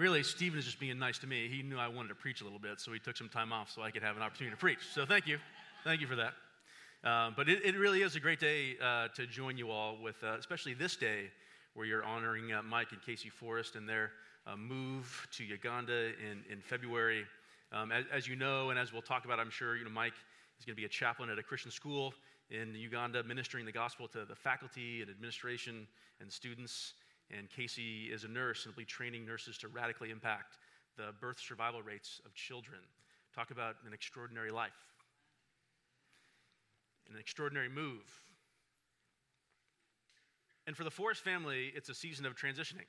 Really, Stephen is just being nice to me. He knew I wanted to preach a little bit, so he took some time off so I could have an opportunity to preach. So thank you. Thank you for that. Um, but it, it, really is a great day uh, to join you all with, uh, especially this day where you're honoring uh, Mike and Casey Forrest and their uh, move to Uganda in, in February. Um, as, as, you know, and as we'll talk about, I'm sure, you know, Mike is going to be a chaplain at a Christian school in Uganda, ministering the gospel to the faculty and administration and students. And Casey is a nurse, simply training nurses to radically impact the birth survival rates of children. Talk about an extraordinary life an extraordinary move. And for the Forrest family, it's a season of transitioning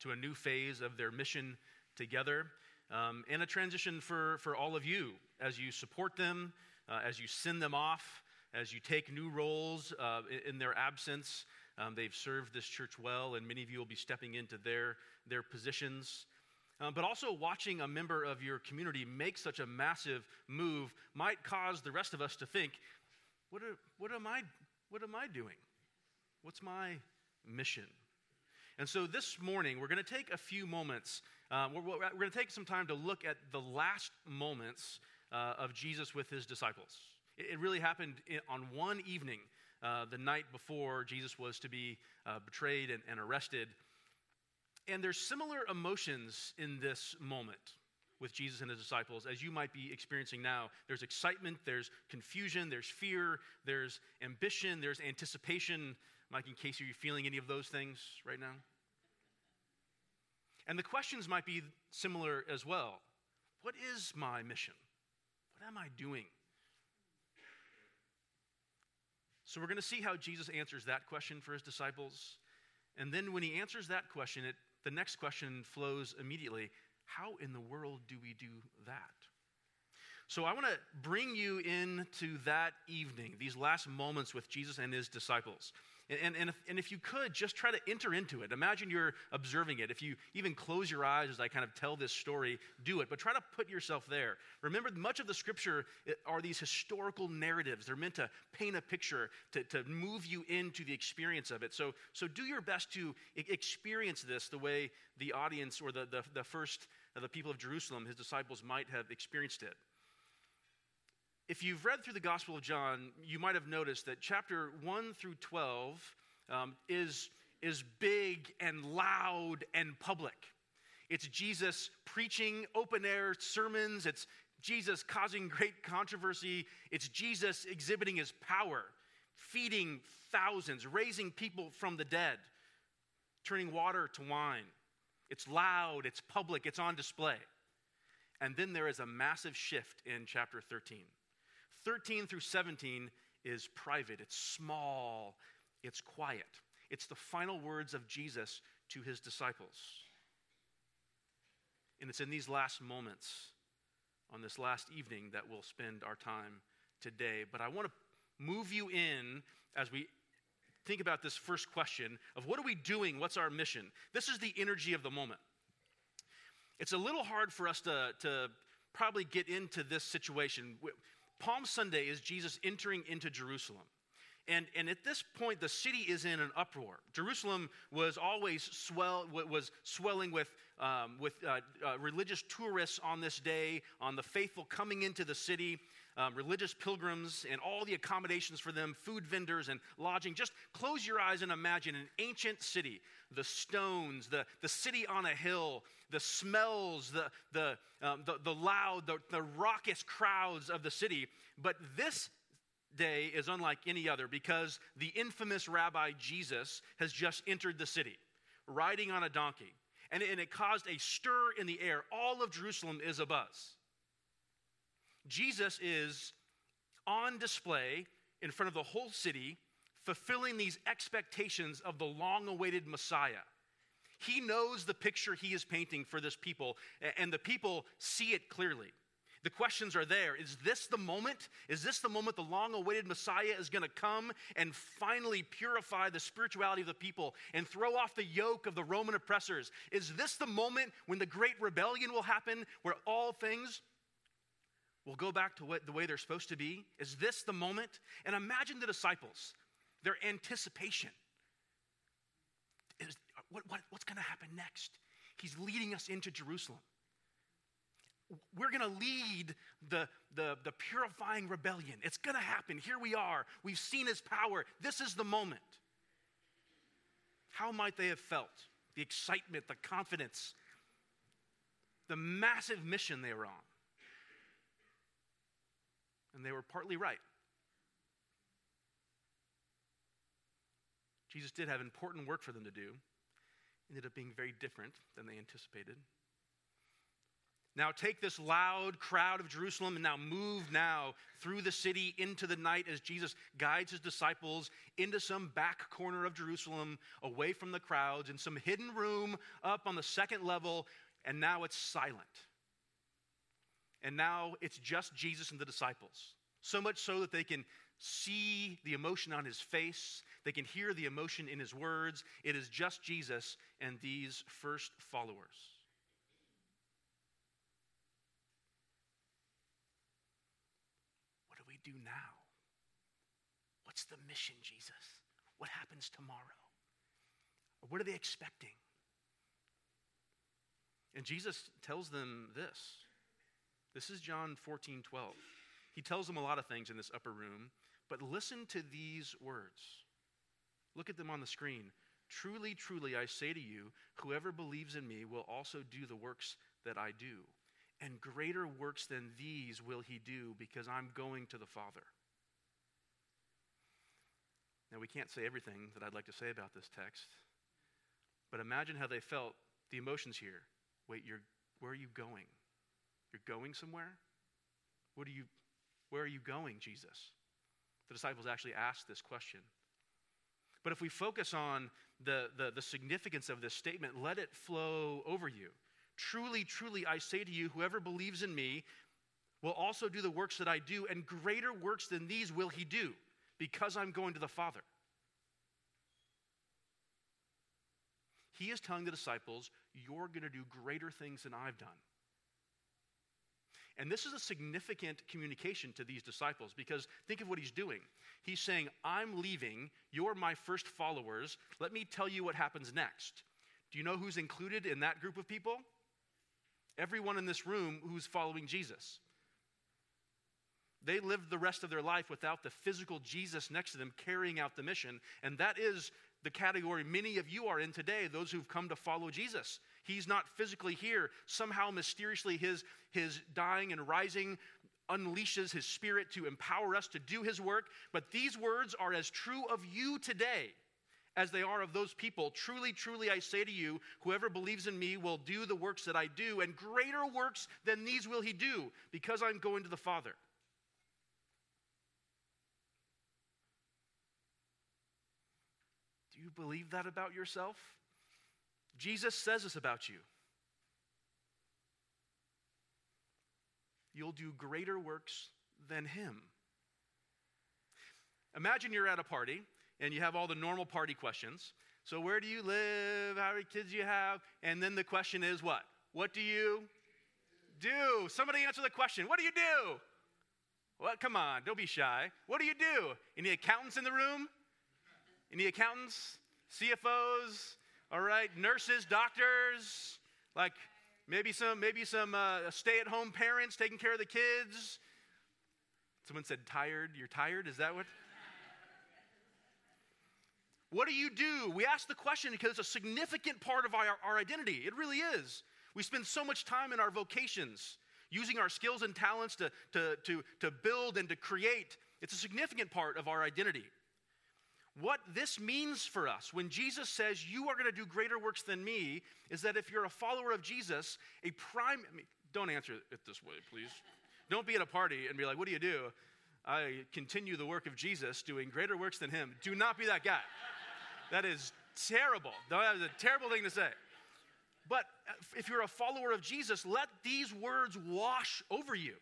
to a new phase of their mission together, um, and a transition for, for all of you as you support them, uh, as you send them off, as you take new roles uh, in their absence. Um, they've served this church well, and many of you will be stepping into their, their positions. Um, but also, watching a member of your community make such a massive move might cause the rest of us to think what, are, what, am I, what am I doing? What's my mission? And so this morning, we're going to take a few moments. Uh, we're, we're going to take some time to look at the last moments uh, of Jesus with his disciples. It, really happened on one evening, uh, the night before Jesus was to be uh, betrayed and, and arrested. And there's similar emotions in this moment with Jesus and his disciples as you might be experiencing now. There's excitement, there's confusion, there's fear, there's ambition, there's anticipation. Mike and Casey, are you feeling any of those things right now? And the questions might be similar as well. What is my mission? What am I doing? So, we're going to see how Jesus answers that question for his disciples. And then, when he answers that question, it, the next question flows immediately how in the world do we do that? So I want to bring you into that evening, these last moments with Jesus and his disciples. And, and, if, and if you could, just try to enter into it. Imagine you're observing it. If you even close your eyes as I kind of tell this story, do it. But try to put yourself there. Remember, much of the scripture eh, are these historical narratives. They're meant to paint a picture, to, to move you into the experience of it. So, so do your best to experience this the way the audience or the, the, the first, the people of Jerusalem, his disciples, might have experienced it. If you've read through the Gospel of John, you might have noticed that chapter 1 through 12 um, is, is big and loud and public. It's Jesus preaching open air sermons, it's Jesus causing great controversy, it's Jesus exhibiting his power, feeding thousands, raising people from the dead, turning water to wine. It's loud, it's public, it's on display. And then there is a massive shift in chapter 13. 13 through 17 is private, it's small, it's quiet. It's the final words of Jesus to his disciples. And it's in these last moments, on this last evening, that we'll spend our time today. But I want to move you in as we think about this first question of what are we doing? What's our mission? This is the energy of the moment. It's a little hard for us to, to probably get into this situation. Palm Sunday is Jesus entering into Jerusalem. And, and at this point, the city is in an uproar. Jerusalem was always swell, was swelling with, um, with uh, uh, religious tourists on this day, on the faithful coming into the city um, religious pilgrims and all the accommodations for them, food vendors and lodging. Just close your eyes and imagine an ancient city, the stones, the, the city on a hill, the smells, the, the, um, the, the, loud, the, the raucous crowds of the city. But this day is unlike any other because the infamous Rabbi Jesus has just entered the city riding on a donkey. And, and it caused a stir in the air. All of Jerusalem is abuzz. Jesus is on display in front of the whole city, fulfilling these expectations of the long awaited Messiah. He knows the picture he is painting for this people, and the people see it clearly. The questions are there. Is this the moment? Is this the moment the long awaited Messiah is going to come and finally purify the spirituality of the people and throw off the yoke of the Roman oppressors? Is this the moment when the great rebellion will happen where all things will go back to what, the way they're supposed to be? Is this the moment? And imagine the disciples, their anticipation. Is, what, what, what's going to happen next? He's leading us into Jerusalem. We're going to lead the, the, the purifying rebellion. It's going to happen. Here we are. We've seen his power. This is the moment. How might they have felt? The excitement, the confidence, the massive mission they were on. And they were partly right. Jesus did have important work for them to do. Ended up being very different than they anticipated. Now take this loud crowd of Jerusalem and now move now through the city into the night as Jesus guides his disciples into some back corner of Jerusalem, away from the crowds, in some hidden room up on the second level, and now it's silent. And now it's just Jesus and the disciples. So much so that they can see the emotion on his face, they can hear the emotion in his words. It is just Jesus and these first followers. What do we do now? What's the mission, Jesus? What happens tomorrow? what are they expecting? And Jesus tells them this. This is John 14, 12. He tells them a lot of things in this upper room, but listen to these words. Look at them on the screen. Truly, truly, I say to you, whoever believes in me will also do the works that I do. And greater works than these will he do because I'm going to the Father. Now, we can't say everything that I'd like to say about this text, but imagine how they felt, the emotions here. Wait, you're, where are you going? You're going somewhere? What are you, where are you going, Jesus? The disciples actually asked this question. But if we focus on the, the, the, significance of this statement, let it flow over you. Truly, truly, I say to you, whoever believes in me will also do the works that I do, and greater works than these will he do, because I'm going to the Father. He is telling the disciples, You're going to do greater things than I've done. And this is a significant communication to these disciples because think of what he's doing. He's saying, I'm leaving. You're my first followers. Let me tell you what happens next. Do you know who's included in that group of people? Everyone in this room who's following Jesus. They lived the rest of their life without the physical Jesus next to them carrying out the mission. And that is the category many of you are in today, those who've come to follow Jesus. He's not physically here. Somehow, mysteriously, his, his dying and rising unleashes his spirit to empower us to do his work. But these words are as true of you today as they are of those people. Truly, truly, I say to you, whoever believes in me will do the works that I do, and greater works than these will he do, because I'm going to the Father. Do you believe that about yourself? Jesus says this about you. You'll do greater works than him. Imagine you're at a party and you have all the normal party questions. So, where do you live? How many kids you have? And then the question is what? What do you do? Somebody answer the question. What do you do? What? Come on, don't be shy. What do you do? Any accountants in the room? Any accountants? CFOs? All right, nurses, doctors, like maybe some maybe some uh, stay-at-home parents taking care of the kids. Someone said tired. You're tired? Is that what? What do you do? We ask the question because it's a significant part of our, our identity. It really is. We spend so much time in our vocations using our skills and talents to, to, to, to build and to create. It's a significant part of our identity. What this means for us when Jesus says, You are going to do greater works than me, is that if you're a follower of Jesus, a prime, I mean, don't answer it this way, please. Don't be at a party and be like, What do you do? I continue the work of Jesus, doing greater works than him. Do not be that guy. That is terrible. That is a terrible thing to say. But if you're a follower of Jesus, let these words wash over you.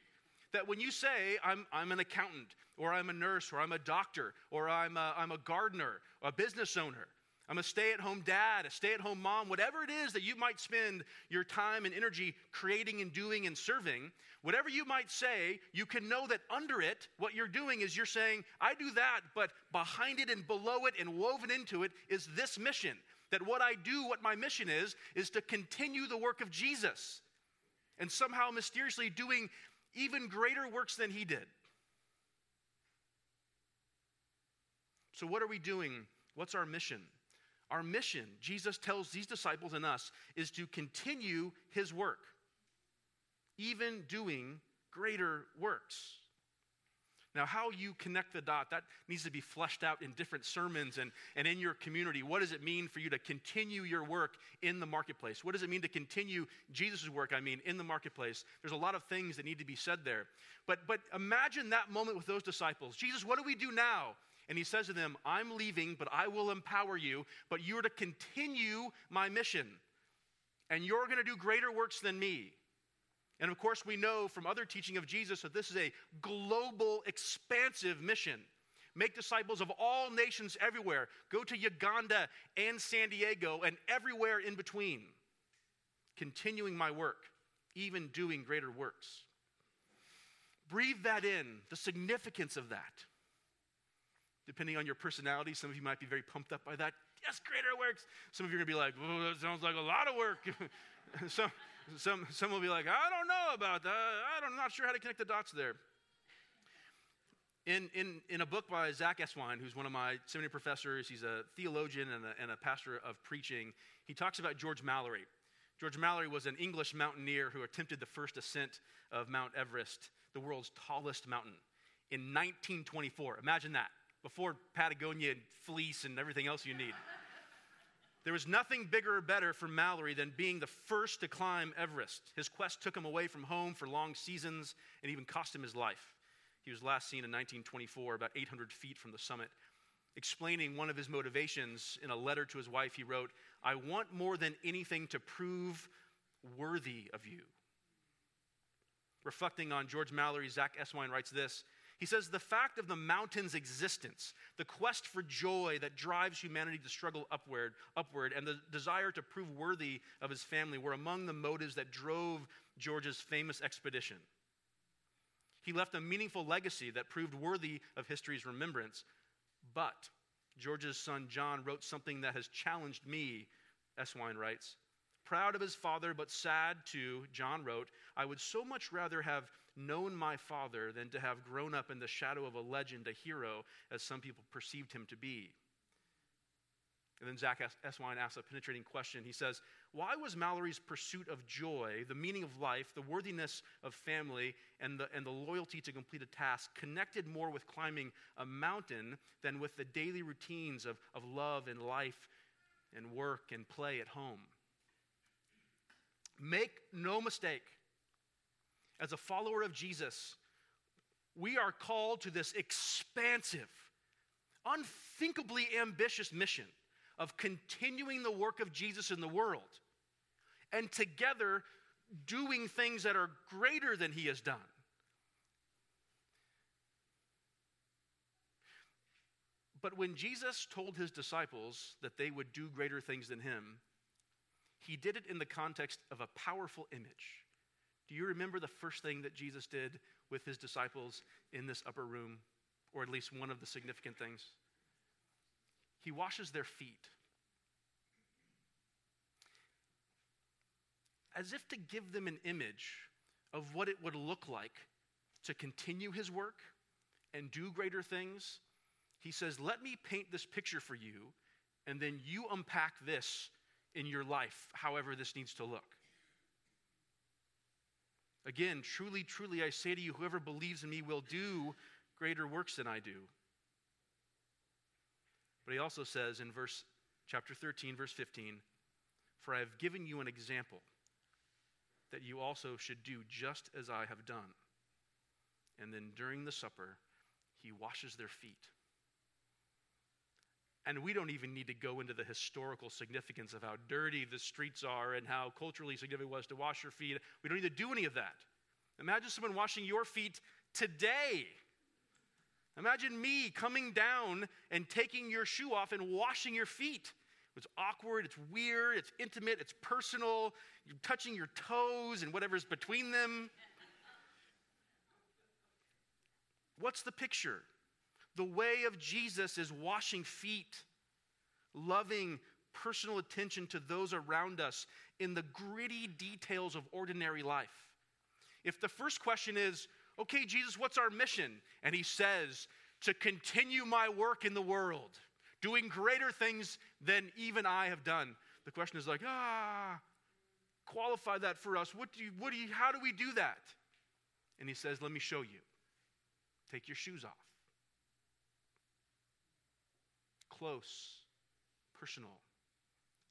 That when you say, I'm, I'm an accountant, or I'm a nurse, or I'm a doctor, or I'm a, I'm a gardener, or a business owner, I'm a stay at home dad, a stay at home mom, whatever it is that you might spend your time and energy creating and doing and serving, whatever you might say, you can know that under it, what you're doing is you're saying, I do that, but behind it and below it and woven into it is this mission That what I do, what my mission is, is to continue the work of Jesus. And somehow mysteriously doing even greater works than he did. So, what are we doing? What's our mission? Our mission, Jesus tells these disciples and us, is to continue his work, even doing greater works. Now, how you connect the dot, that needs to be fleshed out in different sermons and, and in your community. What does it mean for you to continue your work in the marketplace? What does it mean to continue Jesus' work, I mean, in the marketplace? There's a lot of things that need to be said there. But, but imagine that moment with those disciples. Jesus, what do we do now? And he says to them, I'm leaving, but I will empower you, but you are to continue my mission. And you're going to do greater works than me. And of course, we know from other teaching of Jesus that this is a global, expansive mission. Make disciples of all nations everywhere. Go to Uganda and San Diego and everywhere in between. Continuing my work, even doing greater works. Breathe that in, the significance of that. Depending on your personality, some of you might be very pumped up by that. Yes, greater works. Some of you are going to be like, oh, that sounds like a lot of work. some, some, some will be like, I don't know about that. I'm not sure how to connect the dots there. In, in, in a book by Zack Eswine, who's one of my seminary professors, he's a theologian and a, and a pastor of preaching, he talks about George Mallory. George Mallory was an English mountaineer who attempted the first ascent of Mount Everest, the world's tallest mountain, in 1924. Imagine that, before Patagonia and fleece and everything else you need. There was nothing bigger or better for Mallory than being the first to climb Everest. His quest took him away from home for long seasons and even cost him his life. He was last seen in 1924, about 800 feet from the summit. Explaining one of his motivations in a letter to his wife, he wrote, I want more than anything to prove worthy of you. Reflecting on George Mallory, Zack Eswine writes this he says, The fact of the mountain's existence, the quest for joy that drives humanity to struggle upward, upward, and the desire to prove worthy of his family were among the motives that drove George's famous expedition. He left a meaningful legacy that proved worthy of history's remembrance. But George's son John wrote something that has challenged me, Eswine writes. Proud of his father, but sad too, John wrote, I would so much rather have known my father than to have grown up in the shadow of a legend, a hero, as some people perceived him to be. And then Zack Eswine asks a penetrating question. He says, Why was Mallory's pursuit of joy, the meaning of life, the worthiness of family, and the, and the loyalty to complete a task connected more with climbing a mountain than with the daily routines of, of love and life and work and play at home? Make no mistake, as a follower of Jesus, we are called to this expansive, unthinkably ambitious mission of continuing the work of Jesus in the world and together doing things that are greater than he has done. But when Jesus told his disciples that they would do greater things than him, he did it in the context of a powerful image. Do you remember the first thing that Jesus did with his disciples in this upper room, or at least one of the significant things? He washes their feet. As if to give them an image of what it would look like to continue his work and do greater things, he says, Let me paint this picture for you, and then you unpack this in your life, however this needs to look. Again, truly, truly, I say to you, whoever believes in me will do greater works than I do. But he also says in verse chapter 13, verse 15, For I have given you an example that you also should do just as I have done. And then during the supper, he washes their feet. And we don't even need to go into the historical significance of how dirty the streets are and how culturally significant it was to wash your feet. We don't need to do any of that. Imagine someone washing your feet today. Imagine me coming down and taking your shoe off and washing your feet. It's awkward, it's weird, it's intimate, it's personal. You're touching your toes and whatever's between them. What's the picture? The way of Jesus is washing feet, loving personal attention to those around us in the gritty details of ordinary life. If the first question is, okay, Jesus, what's our mission? And he says, to continue my work in the world, doing greater things than even I have done. The question is like, ah, qualify that for us. What do you, what do you, how do we do that? And he says, let me show you. Take your shoes off. Close, personal,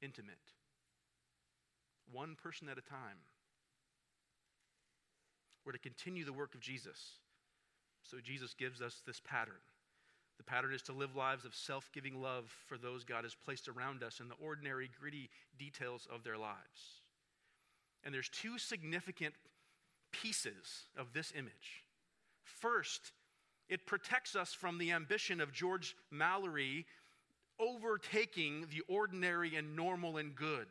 intimate. One person at a time. We're to continue the work of Jesus. So Jesus gives us this pattern. The pattern is to live lives of self giving love for those God has placed around us in the ordinary, gritty details of their lives. And there's two significant pieces of this image. First, it protects us from the ambition of George Mallory overtaking the ordinary and normal and good.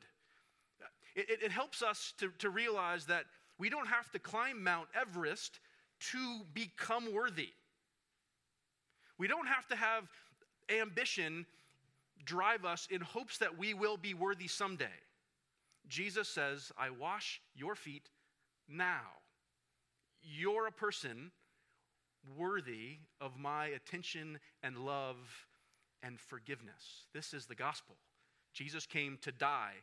It, it, it helps us to, to realize that we don't have to climb Mount Everest to become worthy. We don't have to have ambition drive us in hopes that we will be worthy someday. Jesus says, I wash your feet now. You're a person worthy of my attention and love and forgiveness. This is the gospel. Jesus came to die.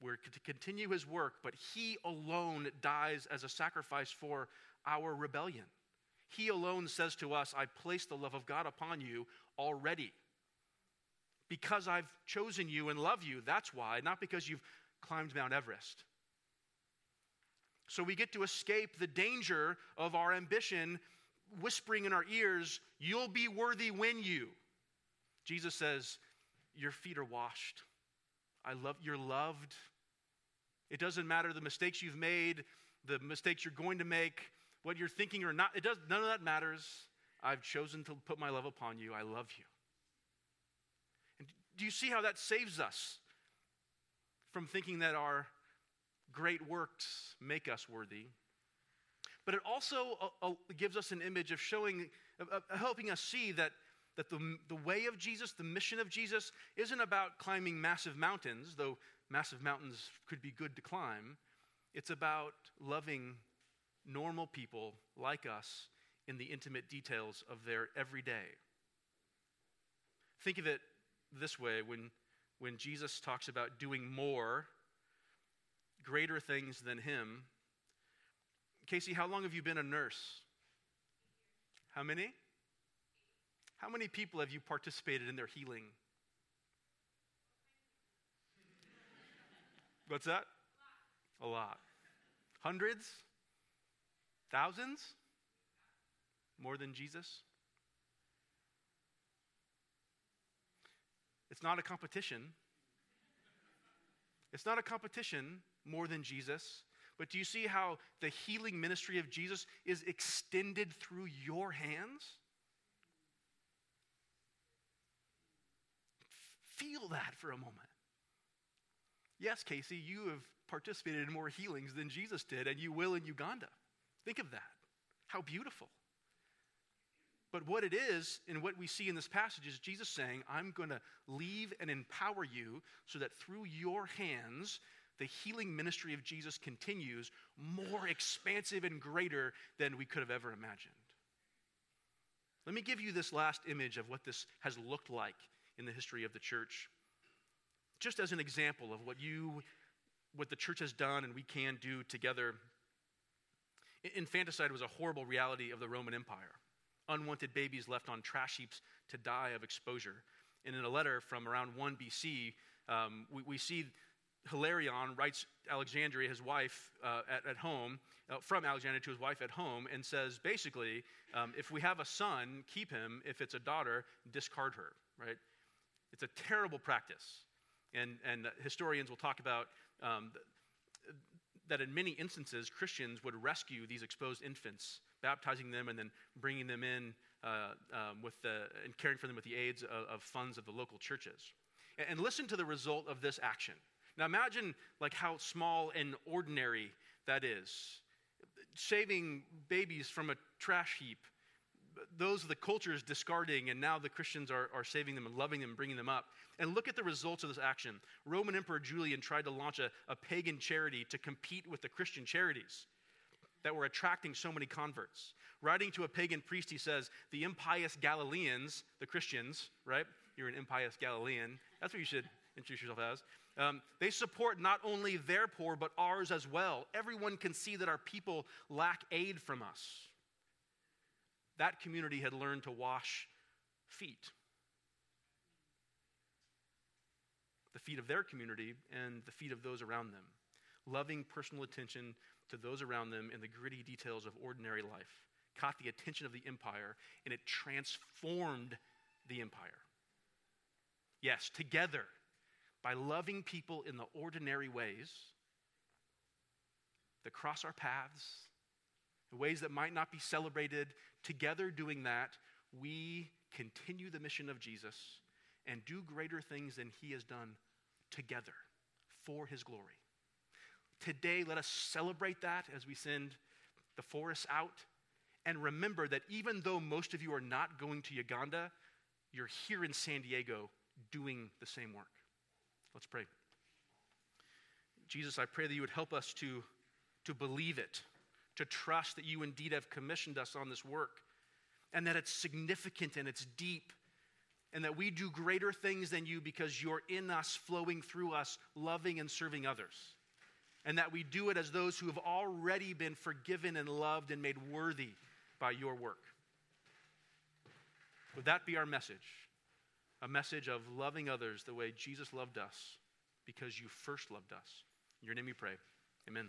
We're to continue his work, but he alone dies as a sacrifice for our rebellion. He alone says to us, I place the love of God upon you already. Because I've chosen you and love you, that's why, not because you've climbed Mount Everest. So we get to escape the danger of our ambition whispering in our ears, You'll be worthy when you. Jesus says, Your feet are washed. I love you're loved. It doesn't matter the mistakes you've made, the mistakes you're going to make, what you're thinking or not, it does, none of that matters. I've chosen to put my love upon you. I love you. And do you see how that saves us from thinking that our great works make us worthy? But it also uh, uh, gives us an image of showing, uh, helping us see that, that the, the way of Jesus, the mission of Jesus, isn't about climbing massive mountains, though massive mountains could be good to climb. It's about loving normal people like us in the intimate details of their everyday. Think of it this way when, when Jesus talks about doing more, greater things than Him. Casey, how long have you been a nurse? How many? How many people have you participated in their healing? What's that? A lot. Hundreds? Thousands? More than Jesus? It's not a competition. It's not a competition more than Jesus. But do you see how the healing ministry of Jesus is extended through your hands? That for a moment. Yes, Casey, you have participated in more healings than Jesus did, and you will in Uganda. Think of that. How beautiful. But what it is, and what we see in this passage, is Jesus saying, I'm going to leave and empower you so that through your hands, the healing ministry of Jesus continues more expansive and greater than we could have ever imagined. Let me give you this last image of what this has looked like in the history of the church. Just as an example of what you what the church has done and we can do together Infanticide was a horrible reality of the Roman Empire. Unwanted babies left on trash heaps to die of exposure. And in a letter from around 1 BC, um, we, we, see Hilarion writes Alexandria, his wife, uh, at, at, home, uh, from Alexandria to his wife at home, and says basically, um, if we have a son, keep him. If it's a daughter, discard her, right? It's a terrible practice. And, and historians will talk about um, that in many instances, Christians would rescue these exposed infants, baptizing them and then bringing them in uh, um, with the, and caring for them with the aids of, of funds of the local churches. And, and, listen to the result of this action. Now imagine like how small and ordinary that is. Saving babies from a trash heap, those are the culture is discarding, and now the Christians are, are saving them and loving them and bringing them up. And look at the results of this action. Roman Emperor Julian tried to launch a, a pagan charity to compete with the Christian charities that were attracting so many converts. Writing to a pagan priest, he says, The impious Galileans, the Christians, right? You're an impious Galilean. That's what you should introduce yourself as. Um, they support not only their poor, but ours as well. Everyone can see that our people lack aid from us. That community had learned to wash feet. The feet of their community and the feet of those around them. Loving personal attention to those around them in the gritty details of ordinary life caught the attention of the empire and it transformed the empire. Yes, together, by loving people in the ordinary ways that cross our paths, in ways that might not be celebrated, together doing that, we continue the mission of Jesus and do greater things than he has done together for his glory. Today, let us celebrate that as we send the Forrests out. And remember that even though most of you are not going to Uganda, you're here in San Diego doing the same work. Let's pray. Jesus, I pray that you would help us to, to believe it, to trust that you indeed have commissioned us on this work, and that it's significant and it's deep, and that we do greater things than you because you're in us, flowing through us, loving and serving others. And that we do it as those who have already been forgiven and loved and made worthy by your work. Would that be our message? a message of loving others the way Jesus loved us because you first loved us. In your name we pray. Amen.